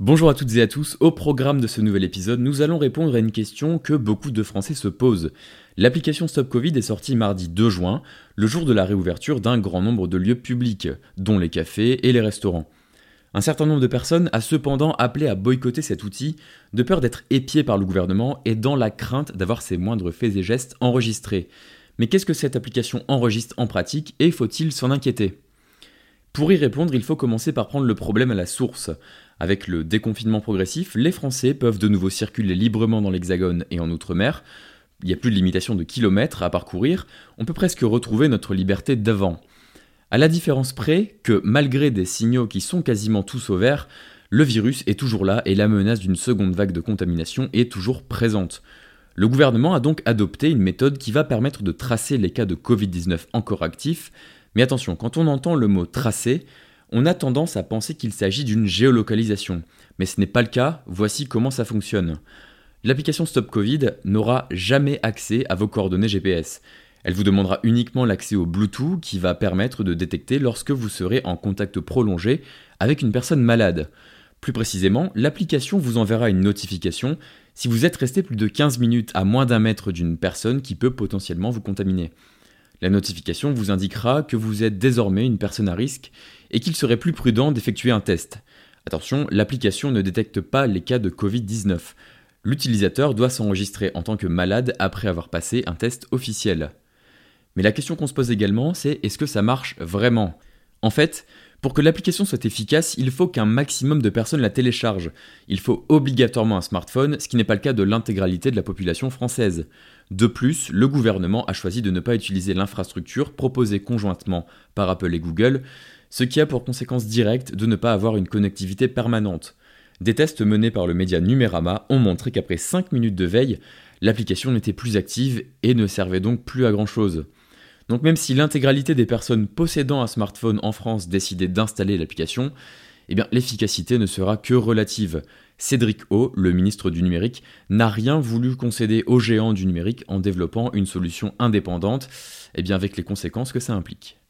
Bonjour à toutes et à tous, au programme de ce nouvel épisode, nous allons répondre à une question que beaucoup de Français se posent. L'application Stop Covid est sortie mardi 2 juin, le jour de la réouverture d'un grand nombre de lieux publics, dont les cafés et les restaurants. Un certain nombre de personnes a cependant appelé à boycotter cet outil, de peur d'être épié par le gouvernement et dans la crainte d'avoir ses moindres faits et gestes enregistrés. Mais qu'est-ce que cette application enregistre en pratique et faut-il s'en inquiéter? Pour y répondre, il faut commencer par prendre le problème à la source. Avec le déconfinement progressif, les Français peuvent de nouveau circuler librement dans l'Hexagone et en Outre-mer. Il n'y a plus de limitation de kilomètres à parcourir, on peut presque retrouver notre liberté d'avant. À la différence près que, malgré des signaux qui sont quasiment tous au vert, le virus est toujours là et la menace d'une seconde vague de contamination est toujours présente. Le gouvernement a donc adopté une méthode qui va permettre de tracer les cas de Covid-19 encore actifs, mais attention, quand on entend le mot tracer, on a tendance à penser qu'il s'agit d'une géolocalisation. Mais ce n'est pas le cas, voici comment ça fonctionne. L'application Stop Covid n'aura jamais accès à vos coordonnées GPS. Elle vous demandera uniquement l'accès au Bluetooth qui va permettre de détecter lorsque vous serez en contact prolongé avec une personne malade. Plus précisément, l'application vous enverra une notification si vous êtes resté plus de 15 minutes à moins d'un mètre d'une personne qui peut potentiellement vous contaminer. La notification vous indiquera que vous êtes désormais une personne à risque et qu'il serait plus prudent d'effectuer un test. Attention, l'application ne détecte pas les cas de Covid-19. L'utilisateur doit s'enregistrer en tant que malade après avoir passé un test officiel. Mais la question qu'on se pose également, c'est est-ce que ça marche vraiment? En fait, pour que l'application soit efficace, il faut qu'un maximum de personnes la téléchargent. Il faut obligatoirement un smartphone, ce qui n'est pas le cas de l'intégralité de la population française. De plus, le gouvernement a choisi de ne pas utiliser l'infrastructure proposée conjointement par Apple et Google, ce qui a pour conséquence directe de ne pas avoir une connectivité permanente. Des tests menés par le média Numérama ont montré qu'après 5 minutes de veille, l'application n'était plus active et ne servait donc plus à grand chose. Donc même si l'intégralité des personnes possédant un smartphone en France décidaient d'installer l'application, eh bien l'efficacité ne sera que relative. Cédric O, le ministre du numérique, n'a rien voulu concéder aux géants du numérique en développant une solution indépendante, eh bien avec les conséquences que ça implique.